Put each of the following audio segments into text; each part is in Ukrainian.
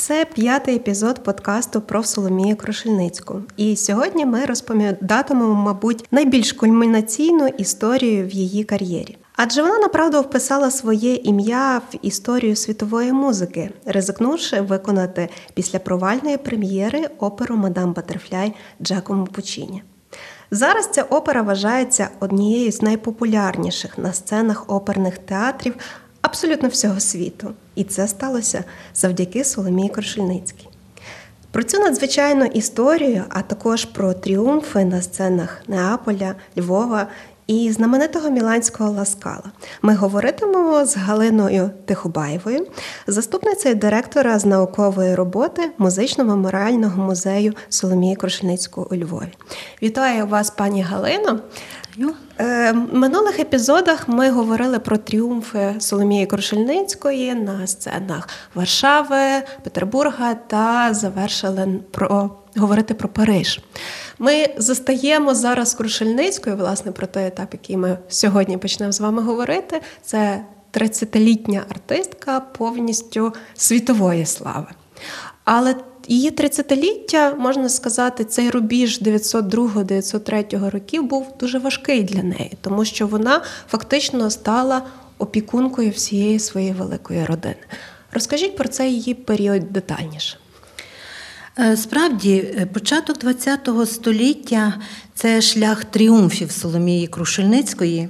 Це п'ятий епізод подкасту про Соломію Крушельницьку. І сьогодні ми розповідатимемо, мабуть, найбільш кульмінаційну історію в її кар'єрі. Адже вона направду вписала своє ім'я в історію світової музики, ризикнувши виконати після провальної прем'єри оперу Мадам Батерфляй Джакому Пучіні. Зараз ця опера вважається однією з найпопулярніших на сценах оперних театрів абсолютно всього світу. І це сталося завдяки Соломії Крушельницькій. Про цю надзвичайну історію, а також про тріумфи на сценах Неаполя, Львова і знаменитого Міланського ласкала. Ми говоритимемо з Галиною Тихобаєвою, заступницею директора з наукової роботи музично-меморіального музею Соломії Крушельницької у Львові. Вітаю вас, пані Галино. Е, в минулих епізодах ми говорили про тріумфи Соломії Крушельницької на сценах Варшави, Петербурга та завершили про говорити про Париж. Ми застаємо зараз Крушельницькою, власне, про той етап, який ми сьогодні почнемо з вами говорити. Це 30-літня артистка повністю світової слави. Але Її 30-ліття, можна сказати, цей рубіж 902-903 років був дуже важкий для неї, тому що вона фактично стала опікункою всієї своєї великої родини. Розкажіть про цей її період детальніше. Е, справді, е, початок ХХ століття це шлях тріумфів Соломії Крушельницької.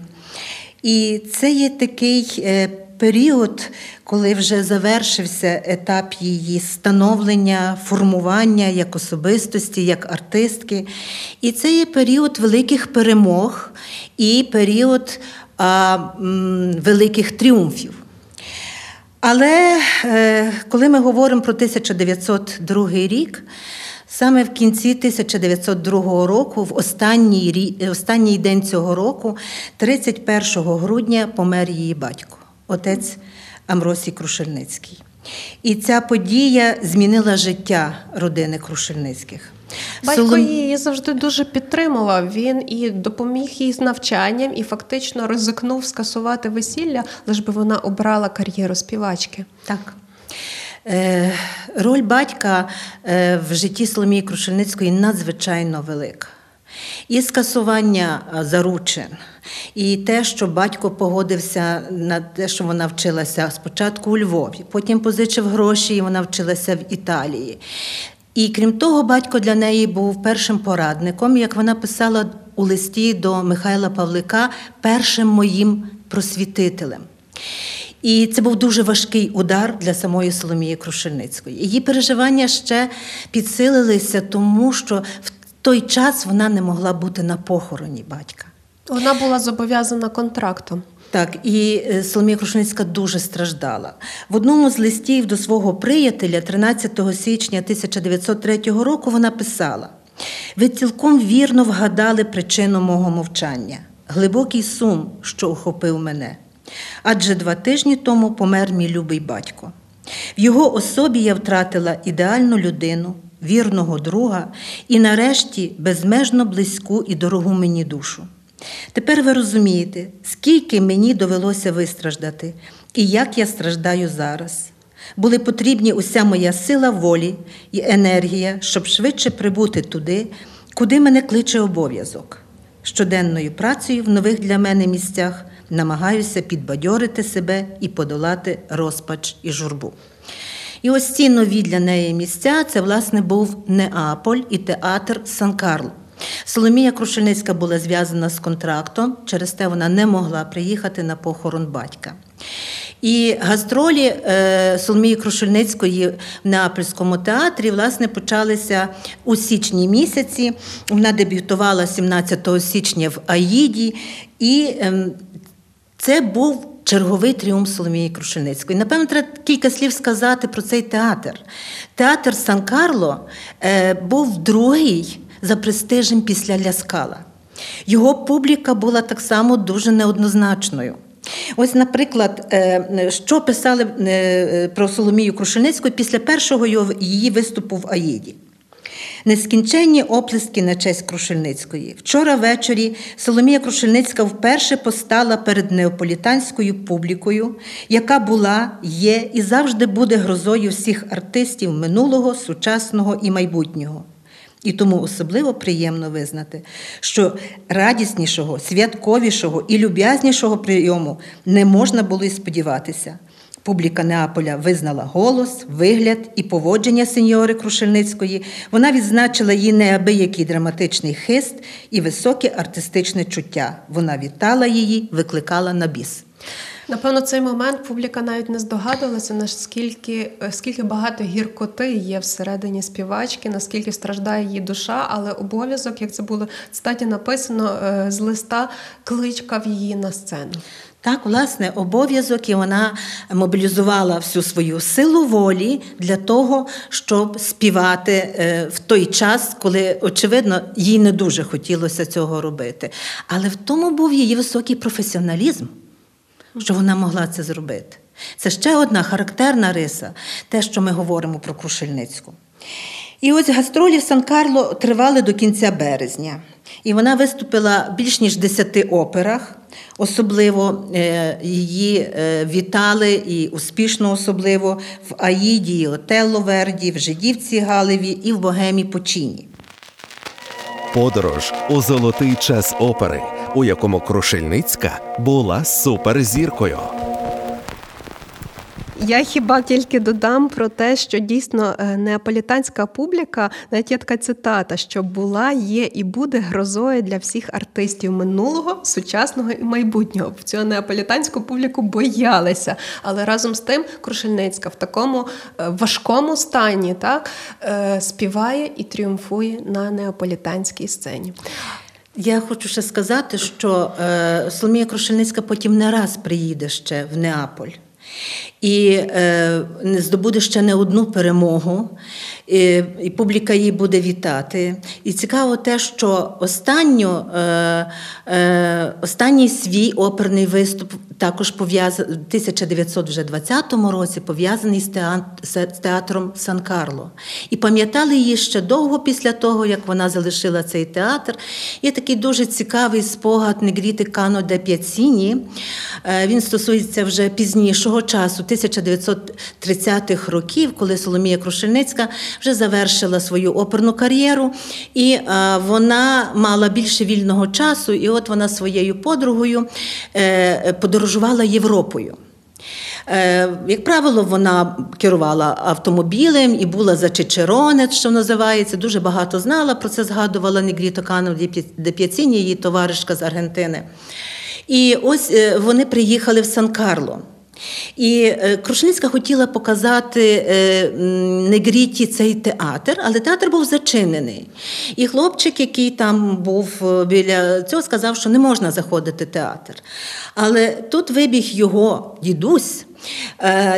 І це є такий е, період, коли вже завершився етап її становлення, формування як особистості, як артистки. І це є період великих перемог і період а, м, великих тріумфів. Але е, коли ми говоримо про 1902 рік, саме в кінці 1902 року, в останній останній день цього року, 31 грудня, помер її батько отець Амросій Крушельницький. І ця подія змінила життя родини Крушельницьких. Батько Солом... її завжди дуже підтримував. Він і допоміг їй з навчанням, і фактично ризикнув скасувати весілля, лиш би вона обрала кар'єру співачки. Так. Е, Роль батька е, в житті Соломії Крушельницької надзвичайно велика. І скасування заручин, і те, що батько погодився на те, що вона вчилася спочатку у Львові, потім позичив гроші, і вона вчилася в Італії. І крім того, батько для неї був першим порадником, як вона писала у листі до Михайла Павлика, першим моїм просвітителем. І це був дуже важкий удар для самої Соломії Крушельницької. Її переживання ще підсилилися, тому що в той час вона не могла бути на похороні батька. Вона була зобов'язана контрактом. Так, і е, Соломія Крушницька дуже страждала. В одному з листів до свого приятеля, 13 січня 1903 року, вона писала: ви цілком вірно вгадали причину мого мовчання, глибокий сум, що охопив мене. Адже два тижні тому помер мій любий батько. В його особі я втратила ідеальну людину, вірного друга і, нарешті, безмежно близьку і дорогу мені душу. Тепер ви розумієте, скільки мені довелося вистраждати і як я страждаю зараз. Були потрібні уся моя сила волі і енергія, щоб швидше прибути туди, куди мене кличе обов'язок. Щоденною працею в нових для мене місцях намагаюся підбадьорити себе і подолати розпач і журбу. І ось ці нові для неї місця це, власне, був Неаполь і театр Сан Карло. Соломія Крушельницька була зв'язана з контрактом, через те вона не могла приїхати на похорон батька. І гастролі е, Соломії Крушельницької в Неапольському театрі власне почалися у січні місяці. Вона дебютувала 17 січня в Аїді і ем, Це був черговий тріумф Соломії Крушельницької. Напевно, треба кілька слів сказати про цей театр. Театр Сан Карло е, був другий за престижем після Ляскала. Його публіка була так само дуже неоднозначною. Ось, наприклад, е, що писали е, про Соломію Крушельницьку після першого її виступу в Аїді. Нескінченні оплески на честь Крушельницької. Вчора ввечері Соломія Крушельницька вперше постала перед неаполітанською публікою, яка була, є і завжди буде грозою всіх артистів минулого, сучасного і майбутнього. І тому особливо приємно визнати, що радіснішого, святковішого і люб'язнішого прийому не можна було й сподіватися. Публіка Неаполя визнала голос, вигляд і поводження сеньори Крушельницької. Вона відзначила її неабиякий драматичний хист і високе артистичне чуття. Вона вітала її, викликала на біс. Напевно, цей момент публіка навіть не здогадувалася, наскільки скільки багато гіркоти є всередині співачки, наскільки страждає її душа, але обов'язок, як це було статі написано е, з листа, кличка в її на сцену. Так, власне, обов'язок і вона мобілізувала всю свою силу волі для того, щоб співати е, в той час, коли, очевидно, їй не дуже хотілося цього робити. Але в тому був її високий професіоналізм, що вона могла це зробити. Це ще одна характерна риса, те, що ми говоримо про Крушельницьку. І ось гастролі в Сан-Карло тривали до кінця березня. І вона виступила більш ніж в десяти операх. Особливо е, її е, вітали і успішно, особливо в Аїді, Отелло Верді, в Жидівці Галеві і в Богемі Почині. Подорож у золотий час опери, у якому Крушельницька була суперзіркою. Я хіба тільки додам про те, що дійсно е, неаполітанська публіка, навіть є така цитата, що була, є і буде грозою для всіх артистів минулого, сучасного і майбутнього. В цю неаполітанську публіку боялися. Але разом з тим Крушельницька в такому е, важкому стані так е, співає і тріумфує на неаполітанській сцені. Я хочу ще сказати, що Соломія Крушельницька потім не раз приїде ще в Неаполь і е, здобуде ще не одну перемогу, і, і публіка її буде вітати. І цікаво те, що останню, е, е, останній свій оперний виступ також пов'язаний в 1920 році пов'язаний з театром Сан Карло. І пам'ятали її ще довго після того, як вона залишила цей театр. Є такий дуже цікавий спогад Негріти Кано де П'яціні. Е, він стосується вже пізнішого часу, 1930-х років, коли Соломія Крушельницька вже завершила свою оперну кар'єру, і е, вона мала більше вільного часу, і от вона своєю подругою е, подорожувала Європою. Як правило, вона керувала автомобілем і була за Чичеронець, що називається. Дуже багато знала про це згадувала Негріто Канов де П'яціні, її товаришка з Аргентини. І ось е, вони приїхали в Сан-Карло. І е, Крушницька хотіла показати е, Негріті цей театр, але театр був зачинений. І хлопчик, який там був біля цього, сказав, що не можна заходити в театр. Але тут вибіг його дідусь.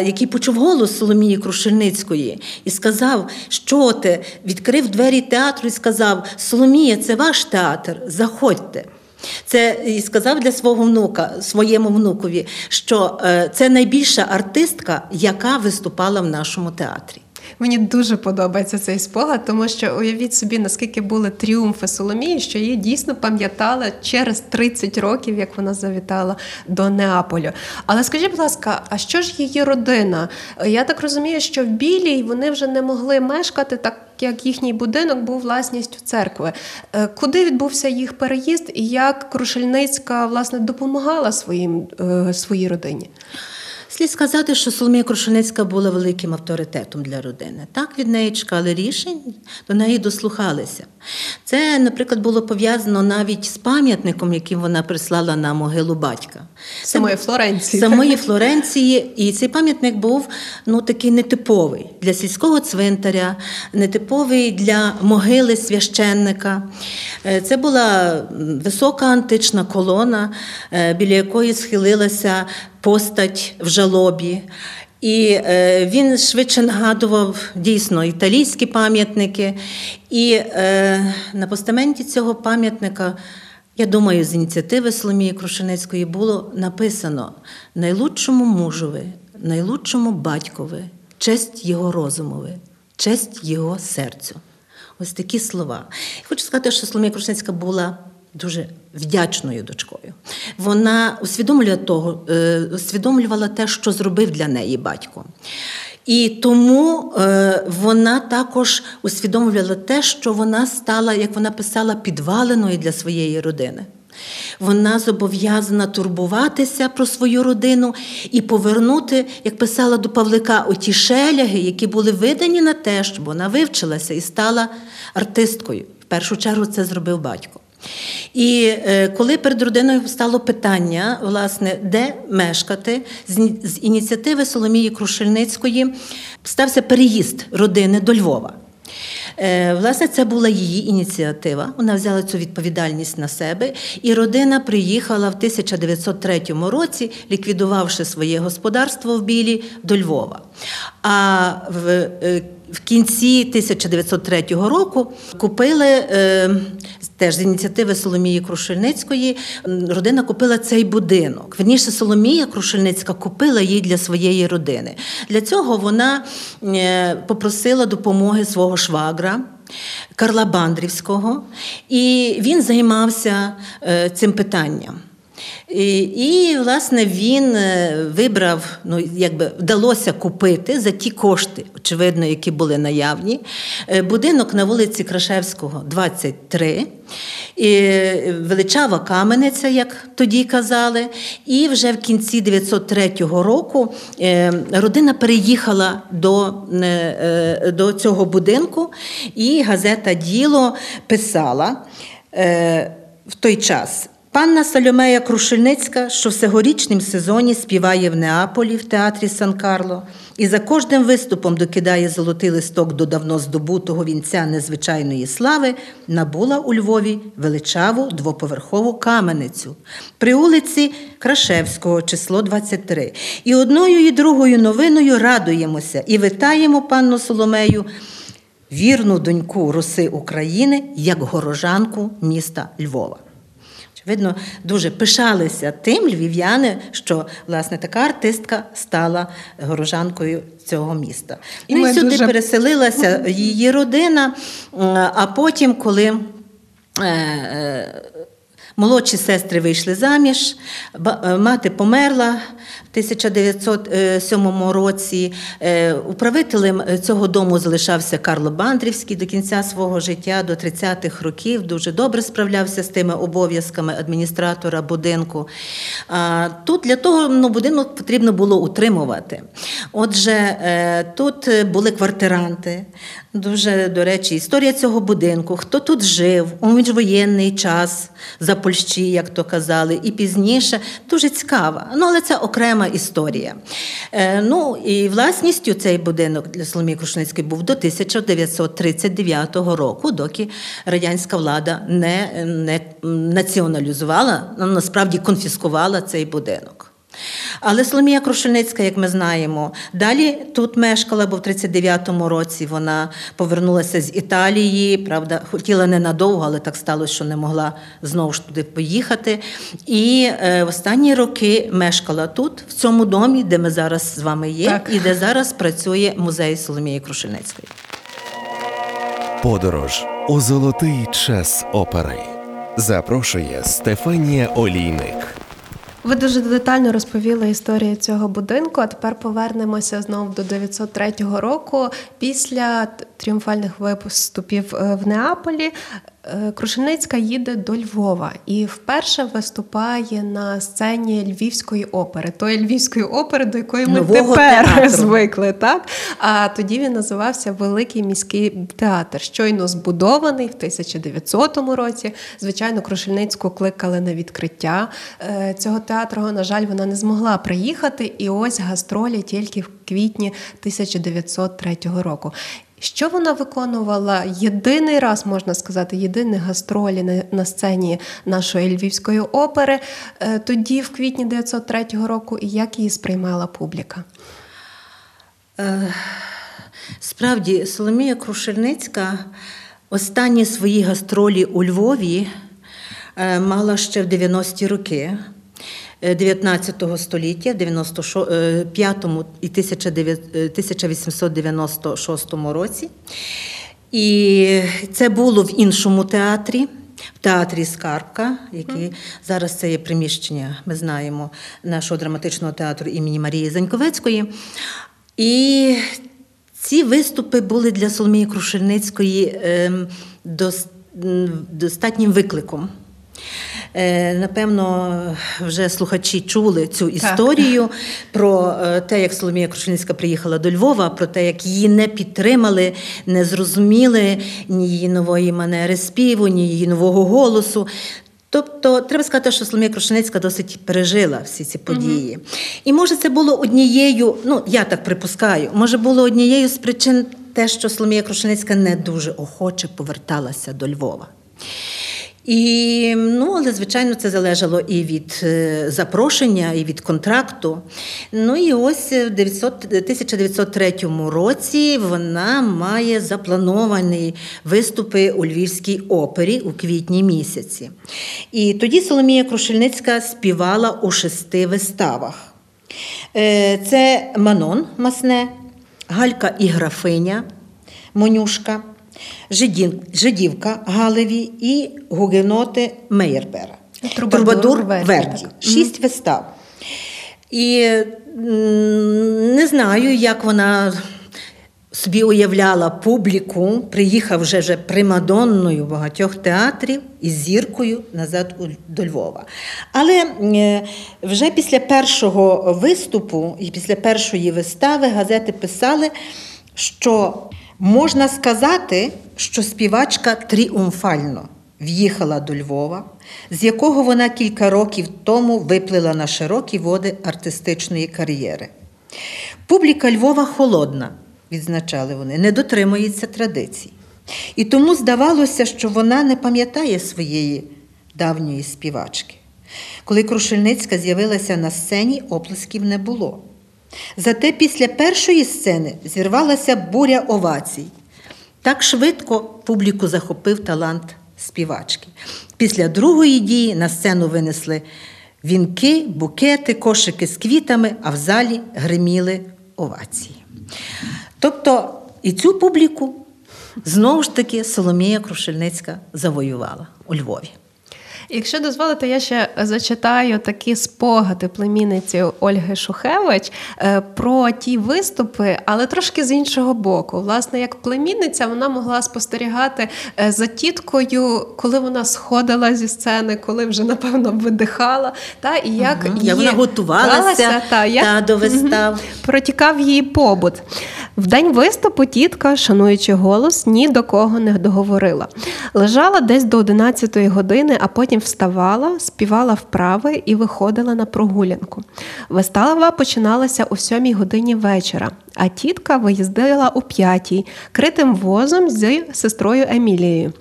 Який почув голос Соломії Крушельницької і сказав, що ти відкрив двері театру і сказав: Соломія, це ваш театр, заходьте. Це і сказав для свого внука, своєму внукові, що е, це найбільша артистка, яка виступала в нашому театрі. Мені дуже подобається цей спогад, тому що уявіть собі, наскільки були тріумфи Соломії, що її дійсно пам'ятали через 30 років, як вона завітала до Неаполю. Але скажіть, будь ласка, а що ж її родина? Я так розумію, що в Білій вони вже не могли мешкати так. Як їхній будинок був власністю церкви, е, куди відбувся їх переїзд, і як Крушельницька власне допомагала своїм, е, своїй родині? Слід сказати, що Соломія Крушеницька була великим авторитетом для родини. Так від неї чекали рішень, до неї дослухалися. Це, наприклад, було пов'язано навіть з пам'ятником, яким вона прислала на могилу батька. Самої Флоренції. Самої Флоренції. І цей пам'ятник був ну, такий нетиповий для сільського цвинтаря, нетиповий для могили священника. Е, Це була висока антична колона, е, біля якої схилилася постать в жалобі. І е, він швидше нагадував дійсно італійські пам'ятники. І е, на постаменті цього пам'ятника, я думаю, з ініціативи Соломії Крушеницької було написано найлучшому мужові, найлучшому батькові, честь його розумові, честь його серцю. Ось такі слова. Хочу сказати, що Соломія Крушницька була дуже вдячною дочкою. Вона усвідомлювала, того, е, усвідомлювала те, що зробив для неї батько. І тому е, вона також усвідомлювала те, що вона стала, як вона писала, підваленою для своєї родини. Вона зобов'язана турбуватися про свою родину і повернути, як писала до Павлика, оті шеляги, які були видані на те, щоб вона вивчилася і стала артисткою. В першу чергу це зробив батько. І е, коли перед родиною стало питання, власне, де мешкати, з, ініціативи Соломії Крушельницької стався переїзд родини до Львова. Е, Власне, це була її ініціатива. Вона взяла цю відповідальність на себе, і родина приїхала в 1903 році, ліквідувавши своє господарство в Білі до Львова. А в, е, в кінці 1903 року купили е, теж з ініціативи Соломії Крушельницької. Родина купила цей будинок. Верніше, Соломія Крушельницька купила її для своєї родини. Для цього вона е, попросила допомоги свого швагра. Карла Бандрівського, і він займався е, цим питанням. І, власне, він е, вибрав, ну, якби вдалося купити за ті кошти, очевидно, які були наявні, е, будинок на вулиці Крашевського, 23, і е, величава камениця, як тоді казали. І вже в кінці 903 року родина переїхала до, до цього будинку, і газета Діло писала в той час. Панна Сальомея Крушельницька, що в цьогорічнім сезоні співає в Неаполі в театрі Сан-Карло, і за кожним виступом докидає золотий листок до давно здобутого вінця незвичайної слави, набула у Львові величаву двоповерхову каменицю при вулиці Крашевського, число 23. І одною і другою новиною радуємося і витаємо панну Соломею вірну доньку Руси України як горожанку міста Львова. Очевидно, дуже пишалися тим львів'яни, що власне така артистка стала горожанкою цього міста. І ну, і сюди дуже- переселилася її родина. А потім, коли е, е, молодші сестри вийшли заміж, е, мати померла 1907 році. Е, Управителем цього дому залишався Карло Бандрівський до кінця свого життя, до 30-х років. Дуже добре справлявся з тими обов'язками адміністратора будинку. Тут для того ну, будинок потрібно було утримувати. Отже, е, тут були квартиранти. Дуже, до речі, історія цього будинку, хто тут жив у міжвоєнний час за Польщі, як то казали, і пізніше дуже цікава. Ну, але це окрема історія. Е, ну і власністю цей будинок для Соломії Крушницької був до 1939 року, доки радянська влада не, не націоналізувала, насправді конфіскувала цей будинок. Але Соломія Крушельницька, як ми знаємо, далі тут мешкала, бо в 39-му році вона повернулася з Італії. Правда, хотіла ненадовго, але так сталося, що не могла знову ж туди поїхати. І е, останні роки мешкала тут, в цьому домі, де ми зараз з вами є, Так. і де зараз працює музей Соломії Крушельницької. Подорож у золотий час опери. Запрошує Стефанія Олійник. Ви дуже детально розповіли історію цього будинку. А тепер повернемося знову до 903 року. Після тріумфальних виступів е, в Неаполі. Е, Крушельницька їде до Львова і вперше виступає на сцені Львівської опери, тої Львівської опери, до якої ми Нового тепер театру. звикли. Так а тоді він називався Великий міський театр, щойно збудований в 1900 році. Звичайно, Крушельницьку кликали на відкриття е, цього театру. На жаль, вона не змогла приїхати, і ось гастролі тільки в квітні 1903 року. Що вона виконувала єдиний раз, можна сказати, єдиний гастролі на, сцені нашої львівської опери е, тоді, в квітні 1903 року, і як її сприймала публіка? Е, Справді, Соломія Крушельницька останні свої гастролі у Львові е, мала ще в 90-ті роки. Е, 19 століття, в 95 і 1900 е, 1896 році. І це було в іншому театрі, в театрі Скарбка, який зараз це є приміщення, ми знаємо, нашого драматичного театру імені Марії Заньковецької. І ці виступи були для Соломії Крушельницької ем, достатнім викликом. Е, Напевно, вже слухачі чули цю історію про е, те, як Соломія Крушельницька приїхала до Львова, про те, як її не підтримали, не зрозуміли ні її нової манери співу, ні її нового голосу. Тобто, треба сказати, що Соломія Крушеницька досить пережила всі ці події. І може це було однією, ну я так припускаю, може було однією з причин те, що Соломія Крушеницька не дуже охоче поверталася до Львова. І, ну, але, звичайно, це залежало і від е, запрошення, і від контракту. Ну і ось в 900 1903 році вона має заплановані виступи у Львівській опері у квітні місяці. І тоді Соломія Крушельницька співала у шести виставах. Е, Це Манон Масне, Галька і графиня Монюшка. Жидін, Жидівка Галеві і Гугеноти Мейербера. Трубадур Верді. Шість вистав. І не знаю, як вона собі уявляла публіку, приїхав вже, вже примадонною багатьох театрів із зіркою назад до Львова. Але е, вже після першого виступу і після першої вистави газети писали, що можна сказати, що співачка тріумфально в'їхала до Львова, з якого вона кілька років тому виплила на широкі води артистичної кар'єри. Публіка Львова холодна, відзначали вони, не дотримується традицій. І тому здавалося, що вона не пам'ятає своєї давньої співачки. Коли Крушельницька з'явилася на сцені, оплесків не було. Зате після першої сцени зірвалася буря овацій. Так швидко публіку захопив талант співачки. Після другої дії на сцену винесли вінки, букети, кошики з квітами, а в залі гриміли овації. Тобто і цю публіку знову ж таки Соломія Крушельницька завоювала у Львові. Якщо дозволите, я ще зачитаю такі спогади племінниці Ольги Шухевич е, про ті виступи, але трошки з іншого боку. Власне, як племінниця, вона могла спостерігати е, за тіткою, коли вона сходила зі сцени, коли вже напевно видихала, та і як Ага, її вона готувалася, та, як, та, до вистав. Протікав її побут. В день виступу тітка, шануючи голос, ні до кого не договорила. Лежала десь до 11 години, а потім вставала, співала вправи і виходила на прогулянку. Вистава починалася о 7 годині вечора, а тітка виїздила о 5 критим возом з сестрою Емілією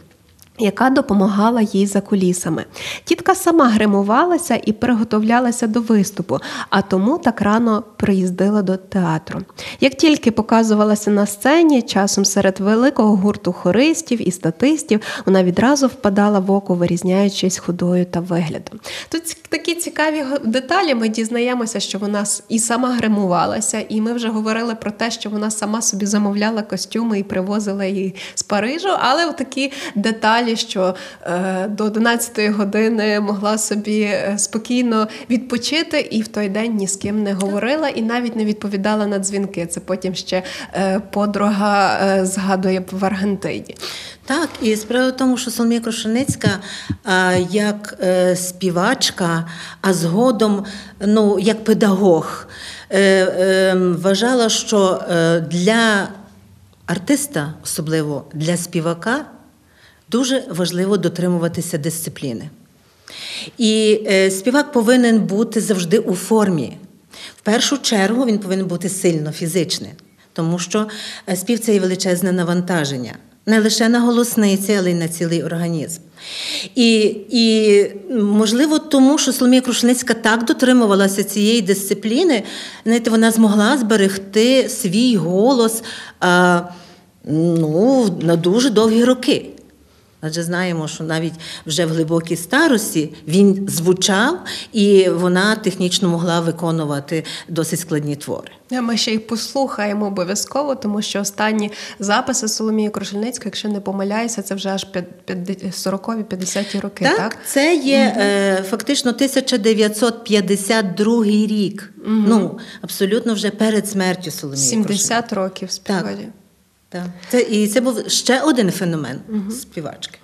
яка допомагала їй за кулісами. Тітка сама гримувалася і приготовлялася до виступу, а тому так рано приїздила до театру. Як тільки показувалася на сцені, часом серед великого гурту хористів і статистів, вона відразу впадала в око, вирізняючись худою та виглядом. Тут такі цікаві деталі. Ми дізнаємося, що вона і сама гримувалася, і ми вже говорили про те, що вона сама собі замовляла костюми і привозила їх з Парижу, але такі деталі залі, що е, до 11 години могла собі е, спокійно відпочити і в той день ні з ким не говорила і навіть не відповідала на дзвінки. Це потім ще е, подруга згадує в Аргентині. Так, і справа в тому, що Соломія Крушеницька як співачка, а згодом ну, як педагог, е, вважала, що для артиста, особливо для співака, дуже важливо дотримуватися дисципліни. І е, співак повинен бути завжди у формі. В першу чергу він повинен бути сильно фізичним, тому що е, спів це є величезне навантаження. Не лише на голосниці, але й на цілий організм. І, і можливо, тому що Соломія Крушницька так дотримувалася цієї дисципліни, знаєте, вона змогла зберегти свій голос а, ну, на дуже довгі роки. Адже знаємо, що навіть вже в глибокій старості він звучав, і вона технічно могла виконувати досить складні твори. Ми ще й послухаємо обов'язково, тому що останні записи Соломії Крушельницької, якщо не помиляюся, це вже аж 40-50-ті роки. Так, так? це є угу. фактично 1952 рік. Угу. Ну абсолютно вже перед смертю Соломії 70 років співаді. Так. Це, І це був ще один феномен угу. співачки.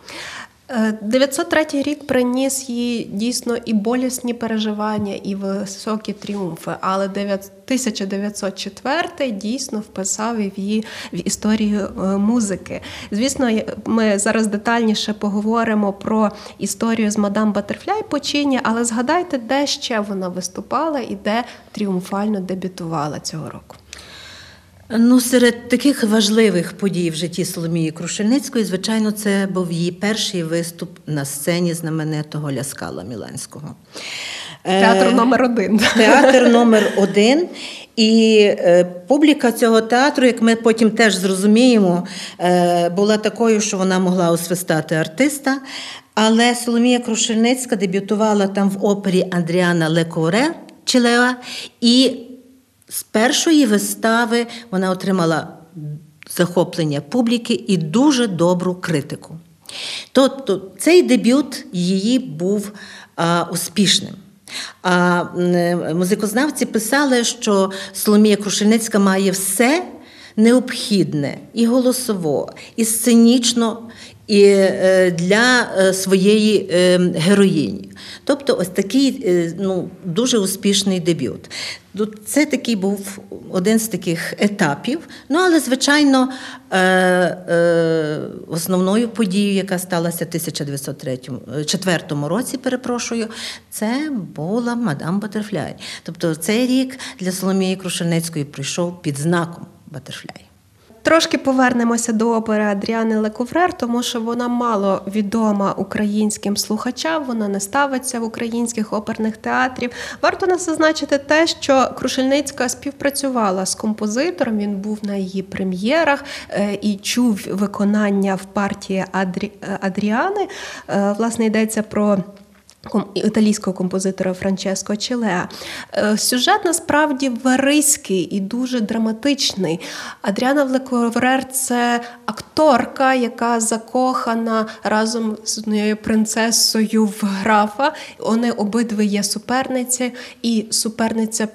903 е, рік приніс їй дійсно і болісні переживання, і високі тріумфи. Але 1904 дійсно вписав її в історію е, музики. Звісно, ми зараз детальніше поговоримо про історію з мадам Батерфляй Почині, але згадайте, де ще вона виступала і де тріумфально дебютувала цього року. Ну, серед таких важливих подій в житті Соломії Крушельницької, звичайно, це був її перший виступ на сцені знаменитого Ляскала Міланського. Театр номер один. Театр номер один. І е, публіка цього театру, як ми потім теж зрозуміємо, е, була такою, що вона могла освистати артиста. Але Соломія Крушельницька дебютувала там в опері Андріана Лекоре Чилеа і з першої вистави вона отримала захоплення публіки і дуже добру критику. Тобто цей дебют її був а, успішним. А музикознавці писали, що Соломія Крушельницька має все необхідне і голосово, і сценічно, і е, для е, своєї е, героїні. Тобто, ось такий ну, дуже успішний дебют. Це такий був один з таких етапів. Ну, але, звичайно, основною подією, яка сталася в 1904 році, перепрошую, це була мадам Батерфляй. Тобто, цей рік для Соломії Крушельницької прийшов під знаком Батерфляй. Трошки повернемося до опери Адріани Лековрер, тому що вона мало відома українським слухачам, вона не ставиться в українських оперних театрів. Варто нас зазначити те, що Крушельницька співпрацювала з композитором. Він був на її прем'єрах е, і чув виконання в партії Адрі... Адріани. Е, власне йдеться про італійського композитора Франческо Челеа. Е, сюжет насправді варийський і дуже драматичний. Адріана Влековрер це акторка, яка закохана разом з однією принцесою в графа. Вони обидві є суперниці, і суперниця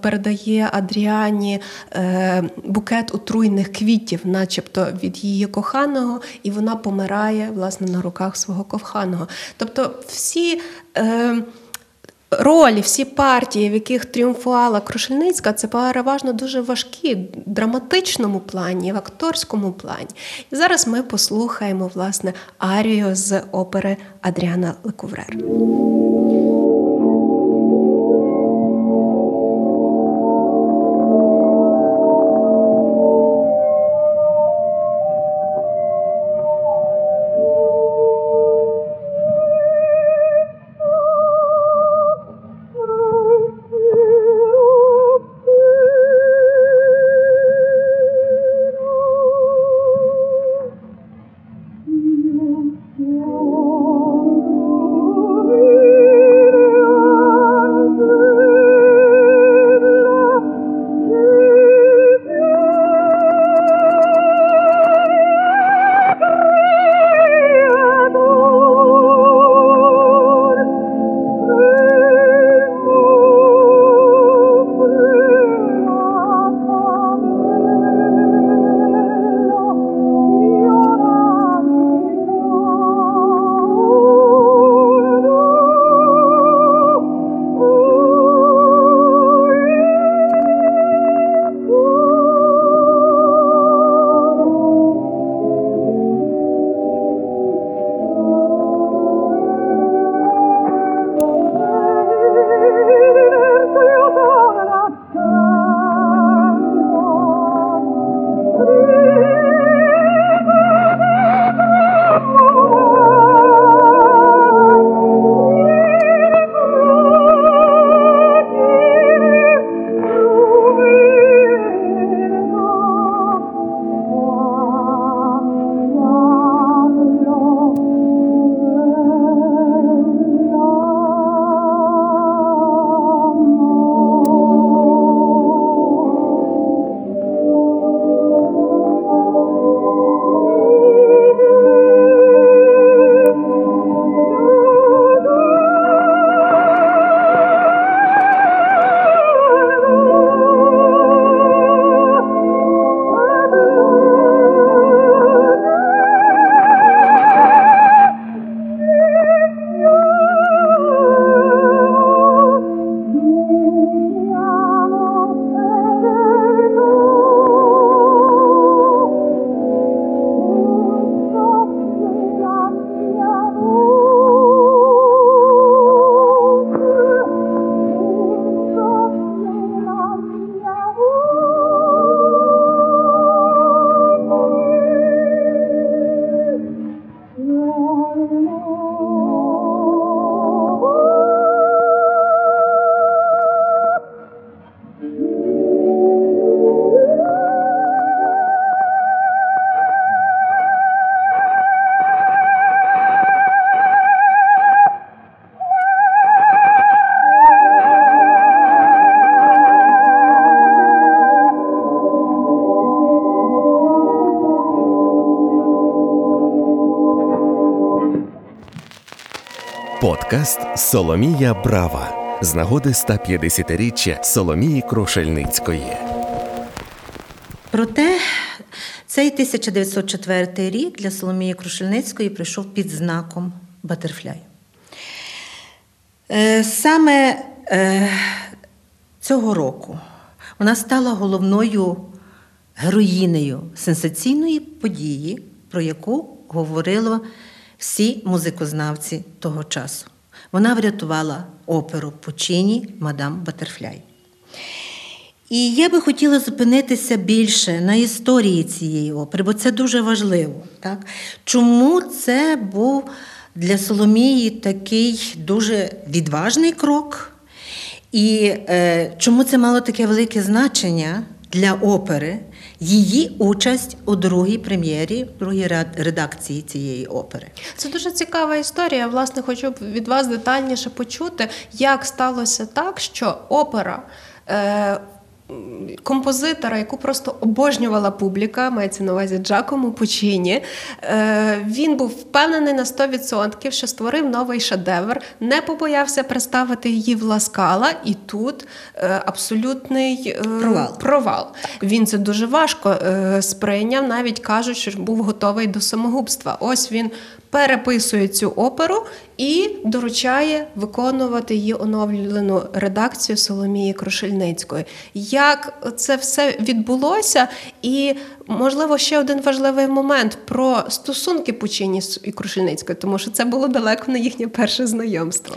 передає Адріані е, букет отруйних квітів, начебто від її коханого, і вона помирає власне на руках свого коханого. Тобто всі. Е, ролі, всі партії, в яких тріумфувала Крушельницька, це переважно дуже важкі в драматичному плані, в акторському плані. І зараз ми послухаємо власне арію з опери Адріана Лекуврер. Подкаст Соломія Брава з нагоди 150-річчя Соломії Крушельницької. Проте цей 1904 рік для Соломії Крушельницької прийшов під знаком Батерфляй. Е, саме е, цього року вона стала головною героїнею сенсаційної події, про яку говорили всі музикознавці того часу. Вона врятувала оперу Пучині Мадам Батерфляй. І я би хотіла зупинитися більше на історії цієї опери, бо це дуже важливо. Так? Чому це був для Соломії такий дуже відважний крок? І е, чому це мало таке велике значення для опери, її участь у другій прем'єрі, другій редакції цієї опери? Це дуже цікава історія. Власне, хочу від вас детальніше почути, як сталося так, що опера. Композитора, яку просто обожнювала публіка, мається на увазі Джакому Пучіні. Е, він був впевнений на 100%, що створив новий шедевр, не побоявся представити її в Ласкала, і тут е, абсолютний е, провал. провал. Він це дуже важко сприйняв, навіть кажуть, що був готовий до самогубства. Ось він переписує цю оперу і доручає виконувати її оновлену редакцію Соломії Крушельницької. Як це все відбулося? І, можливо, ще один важливий момент про стосунки Пучині і Крушельницької, тому що це було далеко не їхнє перше знайомство.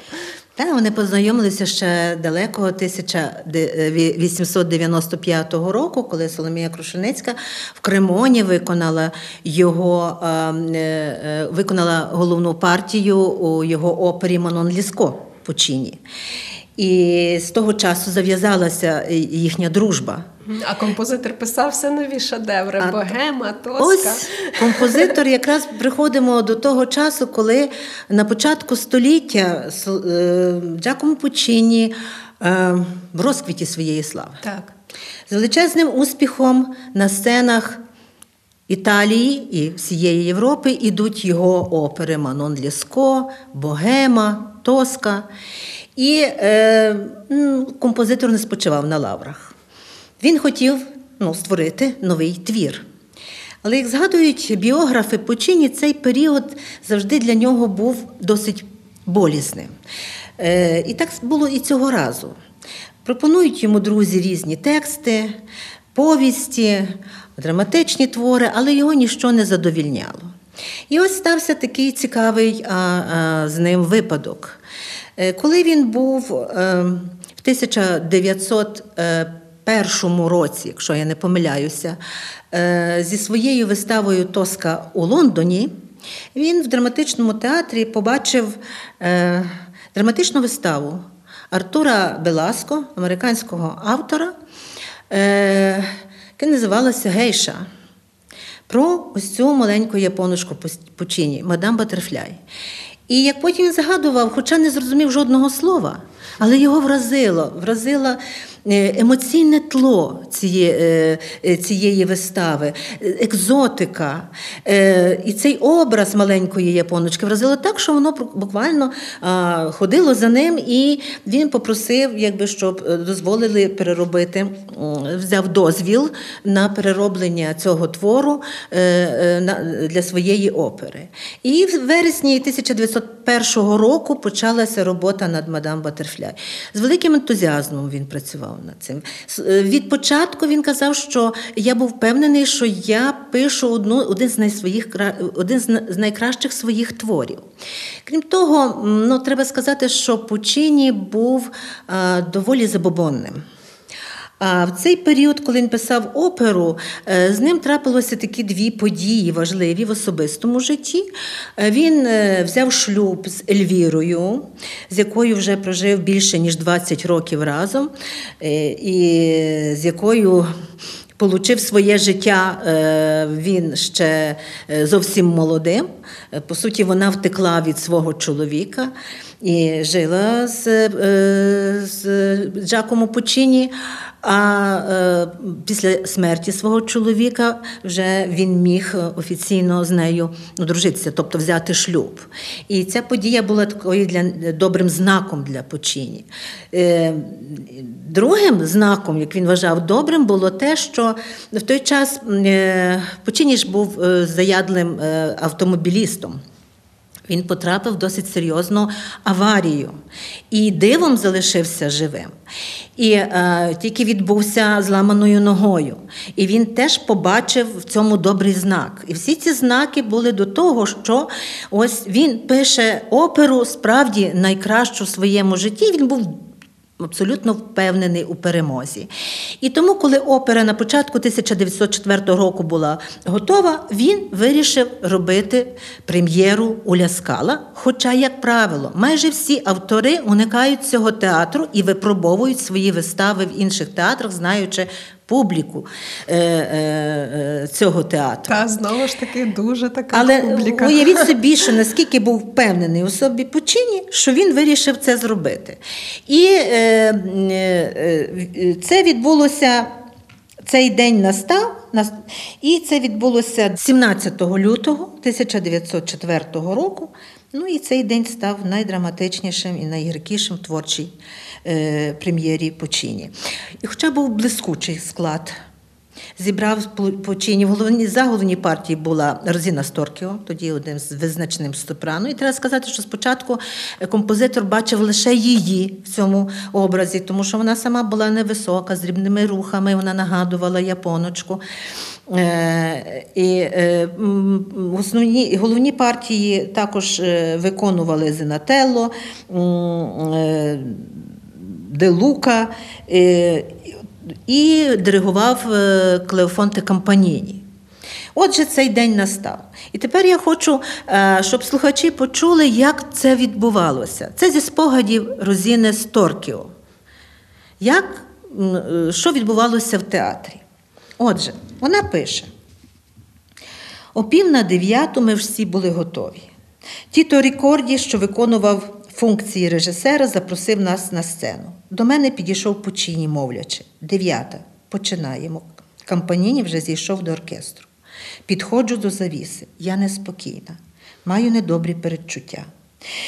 Так, вони познайомилися ще далеко 1895 року, коли Соломія Крушеницька в Кремоні виконала його е, виконала головну партію у його опері Манон Ліско Пучині. І з того часу зав'язалася їхня дружба. А композитор писав все нові шедеври, а, богема, тоска. Ось композитор якраз приходимо до того часу, коли на початку століття е, Джакомо Пучині е, в розквіті своєї слави. Так. З величезним успіхом на сценах Італії і всієї Європи ідуть його опери Манон Ліско, Богема, Тоска. І е, композитор не спочивав на лаврах. Він хотів ну, створити новий твір. Але, як згадують біографи Почині, цей період завжди для нього був досить болісним. Е, і так було і цього разу. Пропонують йому друзі різні тексти, повісті, драматичні твори, але його нічого не задовільняло. І ось стався такий цікавий а, а, з ним випадок. Е, коли він був ем, в 1900 91-му році, якщо я не помиляюся, е, зі своєю виставою Тоска у Лондоні, він в драматичному театрі побачив е, драматичну виставу Артура Беласко, американського автора, е, яка називалася Гейша. Про ось цю маленьку японушку Пучіні, мадам Батерфляй. І як потім він згадував, хоча не зрозумів жодного слова, але його вразило, вразила емоційне тло цієї е, е, цієї вистави, екзотика. І цей образ маленької японочки вразило так, що воно буквально ходило за ним, і він попросив, якби, щоб дозволили переробити, взяв дозвіл на перероблення цього твору для своєї опери. І в вересні 1901 року почалася робота над мадам Батерфляй. З великим ентузіазмом він працював над цим. Е, від початку він казав, що я був впевнений, що я пишу одну, один з найсвоїх, один з найкращих своїх творів. Крім того, ну, треба сказати, що Пучині був а, доволі забобонним. А в цей період, коли він писав оперу, е, з ним трапилося такі дві події важливі в особистому житті. Е, він е, взяв шлюб з Ельвірою, з якою вже прожив більше ніж 20 років разом, і з якою Получив своє життя він ще зовсім молодим. По суті, вона втекла від свого чоловіка і жила з з Джакомо Пучині. А е, після смерті свого чоловіка вже він міг офіційно з нею одружитися, тобто взяти шлюб. І ця подія була такою для добрим знаком для Почині. Е, другим знаком, як він вважав добрим, було те, що в той час е, Почині ж був е, заядлим е, автомобілістом. Він потрапив в досить серйозну аварію і дивом залишився живим. І е, тільки відбувся зламаною ногою. І він теж побачив в цьому добрий знак. І всі ці знаки були до того, що ось він пише оперу справді найкращу в своєму житті. Він був абсолютно впевнений у перемозі. І тому, коли опера на початку 1904 року була готова, він вирішив робити прем'єру у Ляскала. Хоча, як правило, майже всі автори уникають цього театру і випробовують свої вистави в інших театрах, знаючи публіку е, е, цього театру. Та знову ж таки дуже така Але публіка. уявіть собі, що наскільки був впевнений у собі Пучині, що він вирішив це зробити. І е, е, це відбулося. Цей день настав, і це відбулося 17 лютого 1904 року. Ну і цей день став найдраматичнішим і найгіркішим творчій е, прем'єрі Почині. І хоча був блискучий склад. Зібрав Почині головні за головні партії була Розіна Сторкіо, тоді одним з визначним сопрано. І треба сказати, що спочатку композитор бачив лише її в цьому образі, тому що вона сама була невисока, з дрібними рухами, вона нагадувала японочку. Е, і е, основні головні партії також е, виконували Зенателло, Де Лука і диригував Клеофонте Кампаніні. Отже, цей день настав. І тепер я хочу, щоб слухачі почули, як це відбувалося. Це зі спогадів Розіни Сторкіо. Як, Що відбувалося в театрі? Отже, вона пише: о пів на дев'яту ми всі були готові. Тіто Рікорді, що виконував функції режисера, запросив нас на сцену. До мене підійшов Пучині, мовлячи. Дев'ята. Починаємо. Кампаніні вже зійшов до оркестру. Підходжу до завіси. Я неспокійна, маю недобрі передчуття.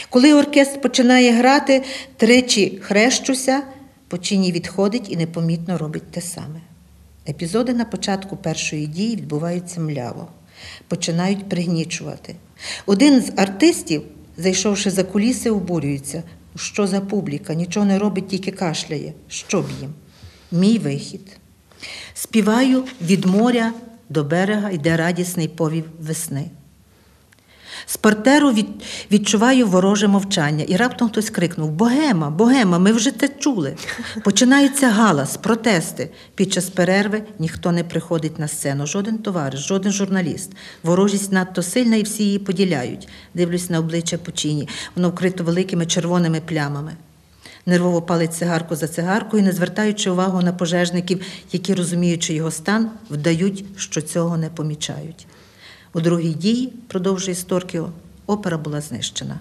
Коли оркестр починає грати, тричі хрещуся, Почині відходить і непомітно робить те саме. Епізоди на початку першої дії відбуваються мляво, починають пригнічувати. Один з артистів, зайшовши за куліси, обурюється. Що за публіка? Нічого не робить, тільки кашляє. Що б їм? Мій вихід. Співаю від моря до берега йде радісний повів весни. З партеру від, відчуваю вороже мовчання, і раптом хтось крикнув: Богема, богема, ми вже те чули. Починаються галас, протести. Під час перерви ніхто не приходить на сцену, жоден товариш, жоден журналіст. Ворожість надто сильна і всі її поділяють. Дивлюсь на обличчя Пучині, воно вкрито великими червоними плямами. Нервово палить цигарку за цигаркою, не звертаючи увагу на пожежників, які, розуміючи його стан, вдають, що цього не помічають. У другій дії, продовжує Сторкіо, опера була знищена.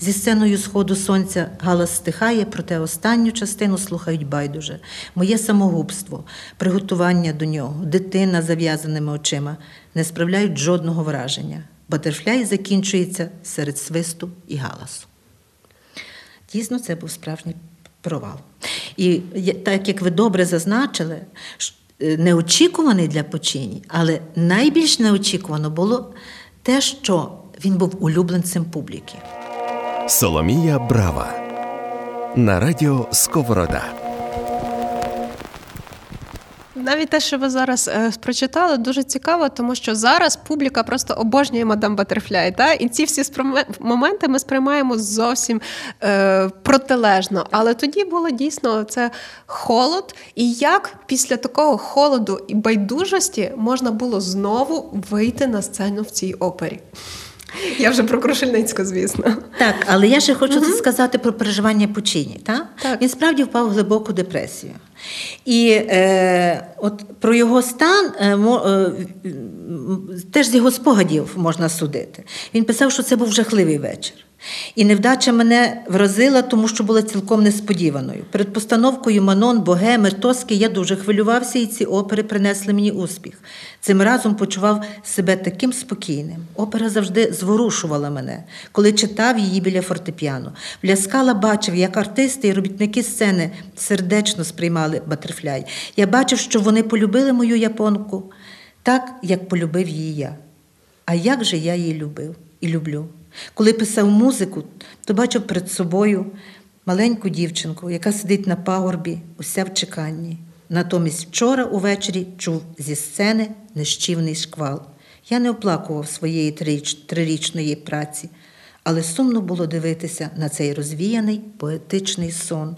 Зі сценою сходу сонця галас стихає, проте останню частину слухають байдуже. Моє самогубство, приготування до нього, дитина зав'язаними очима не справляють жодного враження. Батерфляй закінчується серед свисту і галасу. Дійсно, це був справжній провал. І так як ви добре зазначили, неочікуваний для Почині, але найбільш неочікувано було те, що він був улюбленцем публіки. Соломія Брава на радіо Сковорода. Навіть те, що ви зараз е, прочитали, дуже цікаво, тому що зараз публіка просто обожнює мадам Батерфляй. Та? І ці всі моменти ми сприймаємо зовсім е, протилежно. Але тоді було дійсно це холод. І як після такого холоду і байдужості можна було знову вийти на сцену в цій опері? Я вже про Крушельницьку, звісно. Так, але я ще хочу угу. сказати про переживання Пучині. Та? так? Він справді впав в глибоку депресію. І е, от про його стан е, е, теж з його спогадів можна судити. Він писав, що це був жахливий вечір. І невдача мене вразила, тому що була цілком несподіваною. Перед постановкою Манон, Богеми, Тоски я дуже хвилювався, і ці опери принесли мені успіх. Цим разом почував себе таким спокійним. Опера завжди зворушувала мене, коли читав її біля фортепіано. Вляскала бачив, як артисти і робітники сцени сердечно сприймали батерфляй. Я бачив, що вони полюбили мою японку так, як полюбив її я. А як же я її любив і люблю? Коли писав музику, то бачив перед собою маленьку дівчинку, яка сидить на пагорбі, уся в чеканні. Натомість вчора увечері чув зі сцени нещівний шквал. Я не оплакував своєї трирічної праці, але сумно було дивитися на цей розвіяний поетичний сон,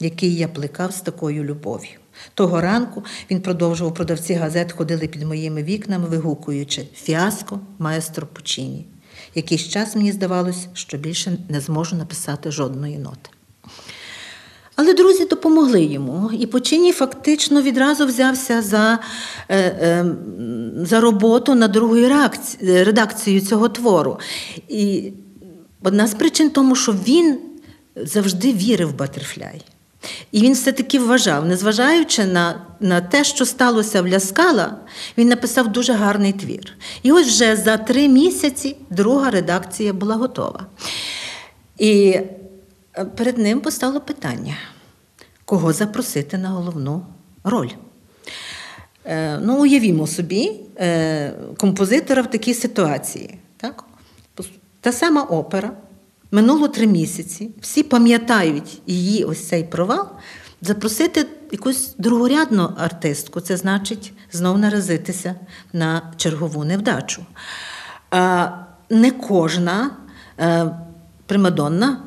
який я плекав з такою любов'ю. Того ранку він продовжував продавці газет ходили під моїми вікнами, вигукуючи Фіаско, маестро Пучині. Якийсь час мені здавалось, що більше не зможу написати жодної ноти. Але друзі допомогли йому, і Почині фактично відразу взявся за е, е, за роботу над другою редакцією цього твору. І одна з причин тому, що він завжди вірив в Батерфляй. І він все-таки вважав, незважаючи на на те, що сталося в Ляскала, він написав дуже гарний твір. І ось вже за три місяці друга редакція була готова. І е, перед ним постало питання, кого запросити на головну роль. Е, ну, Уявімо собі, е, композитора в такій ситуації. Так? Та сама опера. Минуло три місяці, всі пам'ятають її ось цей провал. Запросити якусь другорядну артистку, це значить знов наразитися на чергову невдачу. Не кожна е, примадонна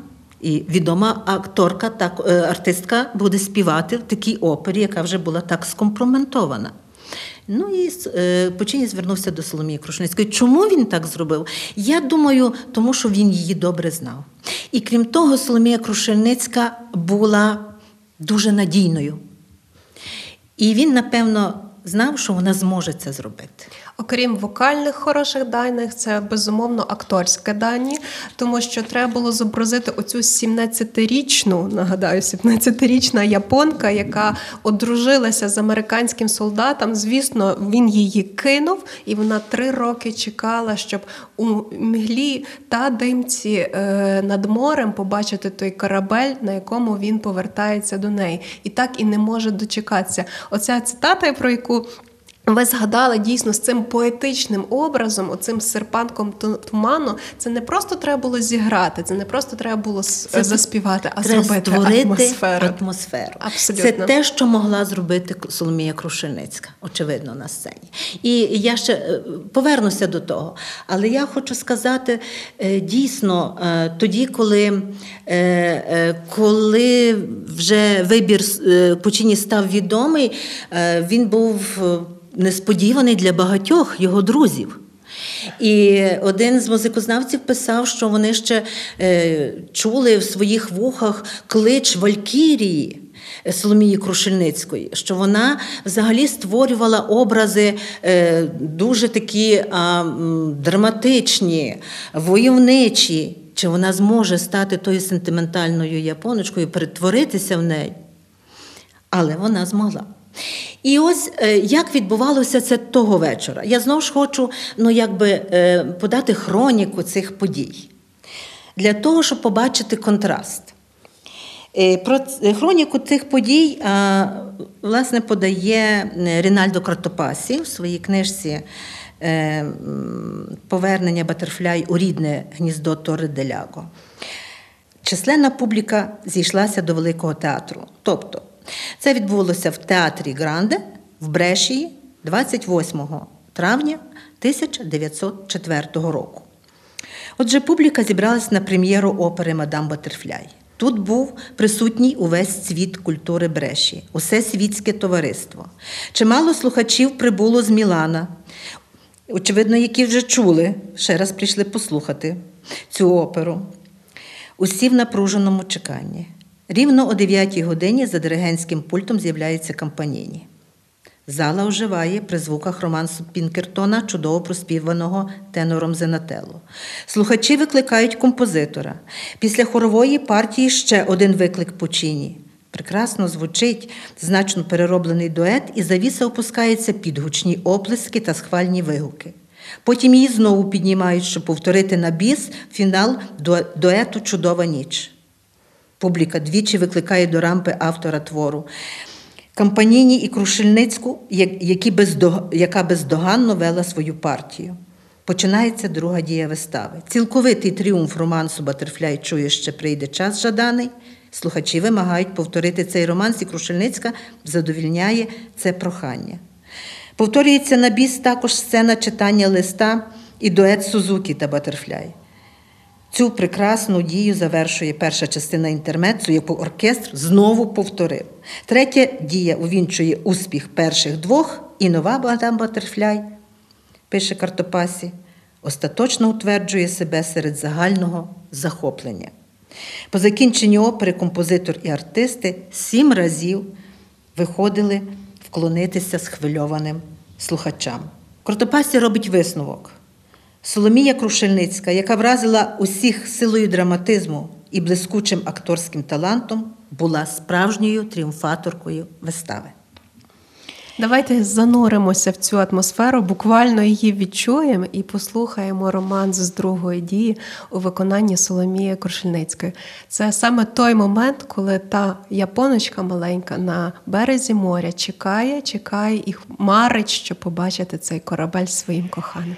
і відома акторка, е, артистка буде співати в такій опері, яка вже була так скомпроментована. Ну і е, Почині звернувся до Соломії Крушницької. Чому він так зробив? Я думаю, тому що він її добре знав. І крім того, Соломія Крушельницька була дуже надійною. І він, напевно, знав, що вона зможе це зробити. Окрім вокальних хороших даних, це безумовно акторське дані, тому що треба було зобразити оцю 17-річну, нагадаю, 17-річна японка, яка одружилася з американським солдатом. Звісно, він її кинув, і вона три роки чекала, щоб у мглі та димці е, над морем побачити той корабель, на якому він повертається до неї, і так і не може дочекатися. Оця цитата, про яку яку ви згадали дійсно з цим поетичним образом, оцим серпанком туману. Це не просто треба було зіграти, це не просто треба було це заспівати, а треба зробити створити атмосферу. атмосферу. Абсолютно. Це те, що могла зробити Соломія Крушельницька, очевидно, на сцені. І я ще е, повернуся до того. Але я хочу сказати е, дійсно, е, тоді, коли коли вже вибір Пучині став відомий, він був несподіваний для багатьох його друзів. І один з музикознавців писав, що вони ще е, чули в своїх вухах клич Валькірії. Соломії Крушельницької, що вона взагалі створювала образи е, дуже такі драматичні, войовничі. Чи вона зможе стати тою сентиментальною японочкою, перетворитися в неї? Але вона змогла. І ось е, як відбувалося це того вечора. Я знову ж хочу ну, якби, е, подати хроніку цих подій для того, щоб побачити контраст. Е, про хроніку цих подій власне подає Рінальдо Картопасі в своїй книжці Повернення Батерфляй у рідне гніздо Тори Деляго. Численна публіка зійшлася до Великого театру. Тобто це відбулося в театрі Гранде в Брешії 28 травня 1904 року. Отже, публіка зібралась на прем'єру опери Мадам Батерфляй. Тут був присутній увесь світ культури Бреші, усе світське товариство. Чимало слухачів прибуло з Мілана, очевидно, які вже чули, ще раз прийшли послухати цю оперу. Усі в напруженому чеканні. Рівно о 9 годині за диригентським пультом з'являється Кампаніні. Зала оживає при звуках романсу Пінкертона, чудово проспіваного тенором Зенателло. Слухачі викликають композитора. Після хорової партії ще один виклик Пучині. Прекрасно звучить значно перероблений дует, і завіса опускається під гучні оплески та схвальні вигуки. Потім її знову піднімають, щоб повторити на біс фінал дуету Чудова ніч. Публіка двічі викликає до рампи автора твору. Кампаніні і Крушельницьку, які бездог... яка бездоганно вела свою партію. Починається друга дія вистави. Цілковитий тріумф романсу Батерфляй чує, ще прийде час жаданий. Слухачі вимагають повторити цей романс, і Крушельницька задовільняє це прохання. Повторюється на біс також сцена читання листа і дует Сузукі та Батерфляй. Цю прекрасну дію завершує перша частина інтермецу, яку оркестр знову повторив. Третя дія увінчує успіх перших двох, і нова Мадам Батерфляй, пише Картопасі, остаточно утверджує себе серед загального захоплення. По закінченні опери композитор і артисти сім разів виходили вклонитися схвильованим слухачам. Картопасі робить висновок. Соломія Крушельницька, яка вразила усіх силою драматизму і блискучим акторським талантом, була справжньою тріумфаторкою вистави. Давайте зануримося в цю атмосферу, буквально її відчуємо і послухаємо романс з другої дії у виконанні Соломії Крушельницької. Це саме той момент, коли та японочка маленька на березі моря чекає, чекає і марить, щоб побачити цей корабель своїм коханим.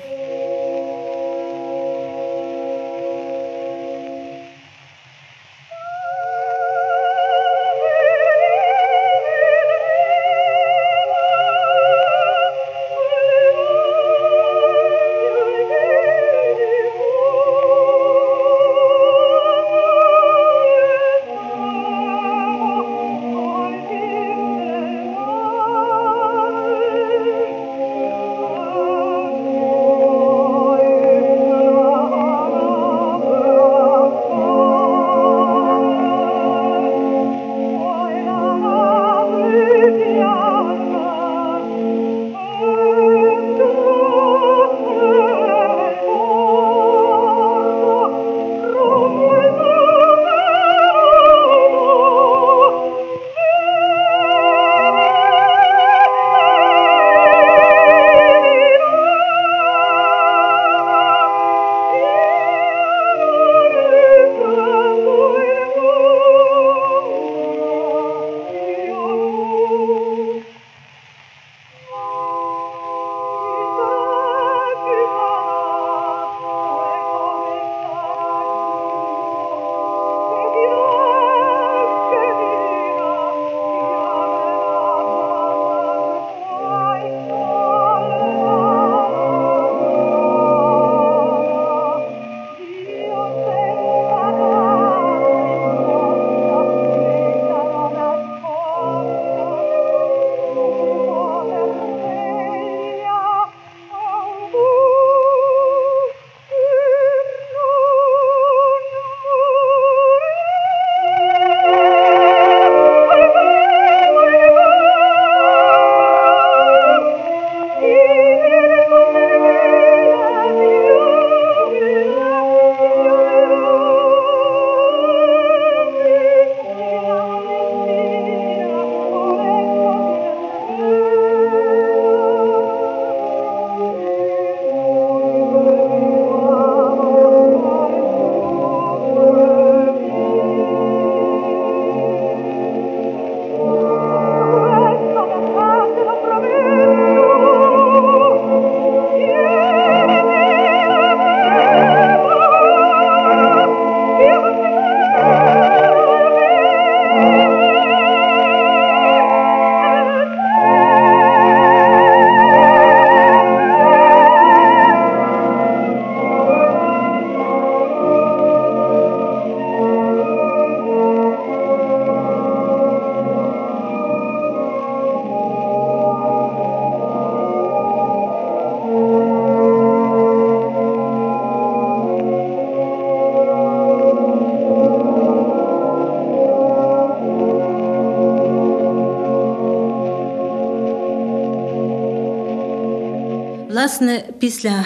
Власне, після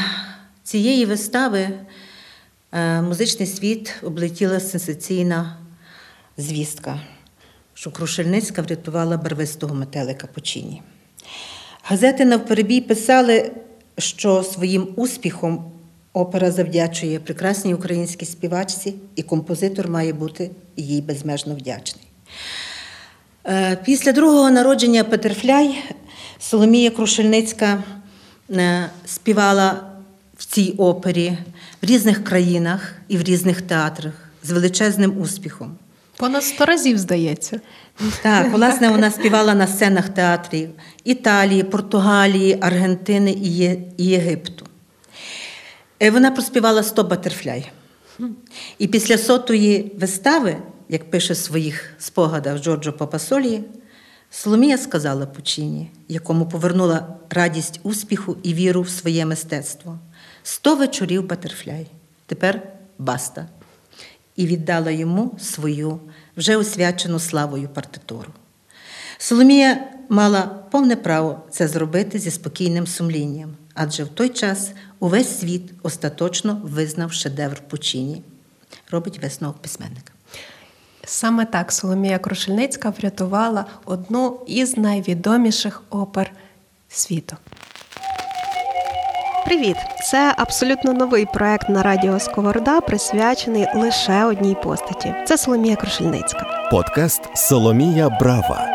цієї вистави е, музичний світ облетіла сенсаційна звістка, що Крушельницька врятувала барвистого метелика Почині. Газети навперебій писали, що своїм успіхом опера завдячує прекрасній українській співачці, і композитор має бути їй безмежно вдячний. Е, Після другого народження Петерфляй Соломія Крушельницька співала в цій опері в різних країнах і в різних театрах з величезним успіхом. Понад сто разів здається. Так, власне, вона співала на сценах театрів Італії, Португалії, Аргентини і Єгипту. Е, Вона проспівала 100 батерфляй. І після сотої вистави, як пише в своїх спогадах Джорджо Папасолі, Соломія сказала Пучині, якому повернула радість успіху і віру в своє мистецтво. Сто вечорів батерфляй. Тепер баста. І віддала йому свою вже освячену славою партитуру. Соломія мала повне право це зробити зі спокійним сумлінням, адже в той час увесь світ остаточно визнав шедевр Пучині. Робить висновок письменника. Саме так Соломія Крушельницька врятувала одну із найвідоміших опер світу. Привіт! Це абсолютно новий проект на радіо Сковорода, присвячений лише одній постаті. Це Соломія Крушельницька. Подкаст Соломія Брава.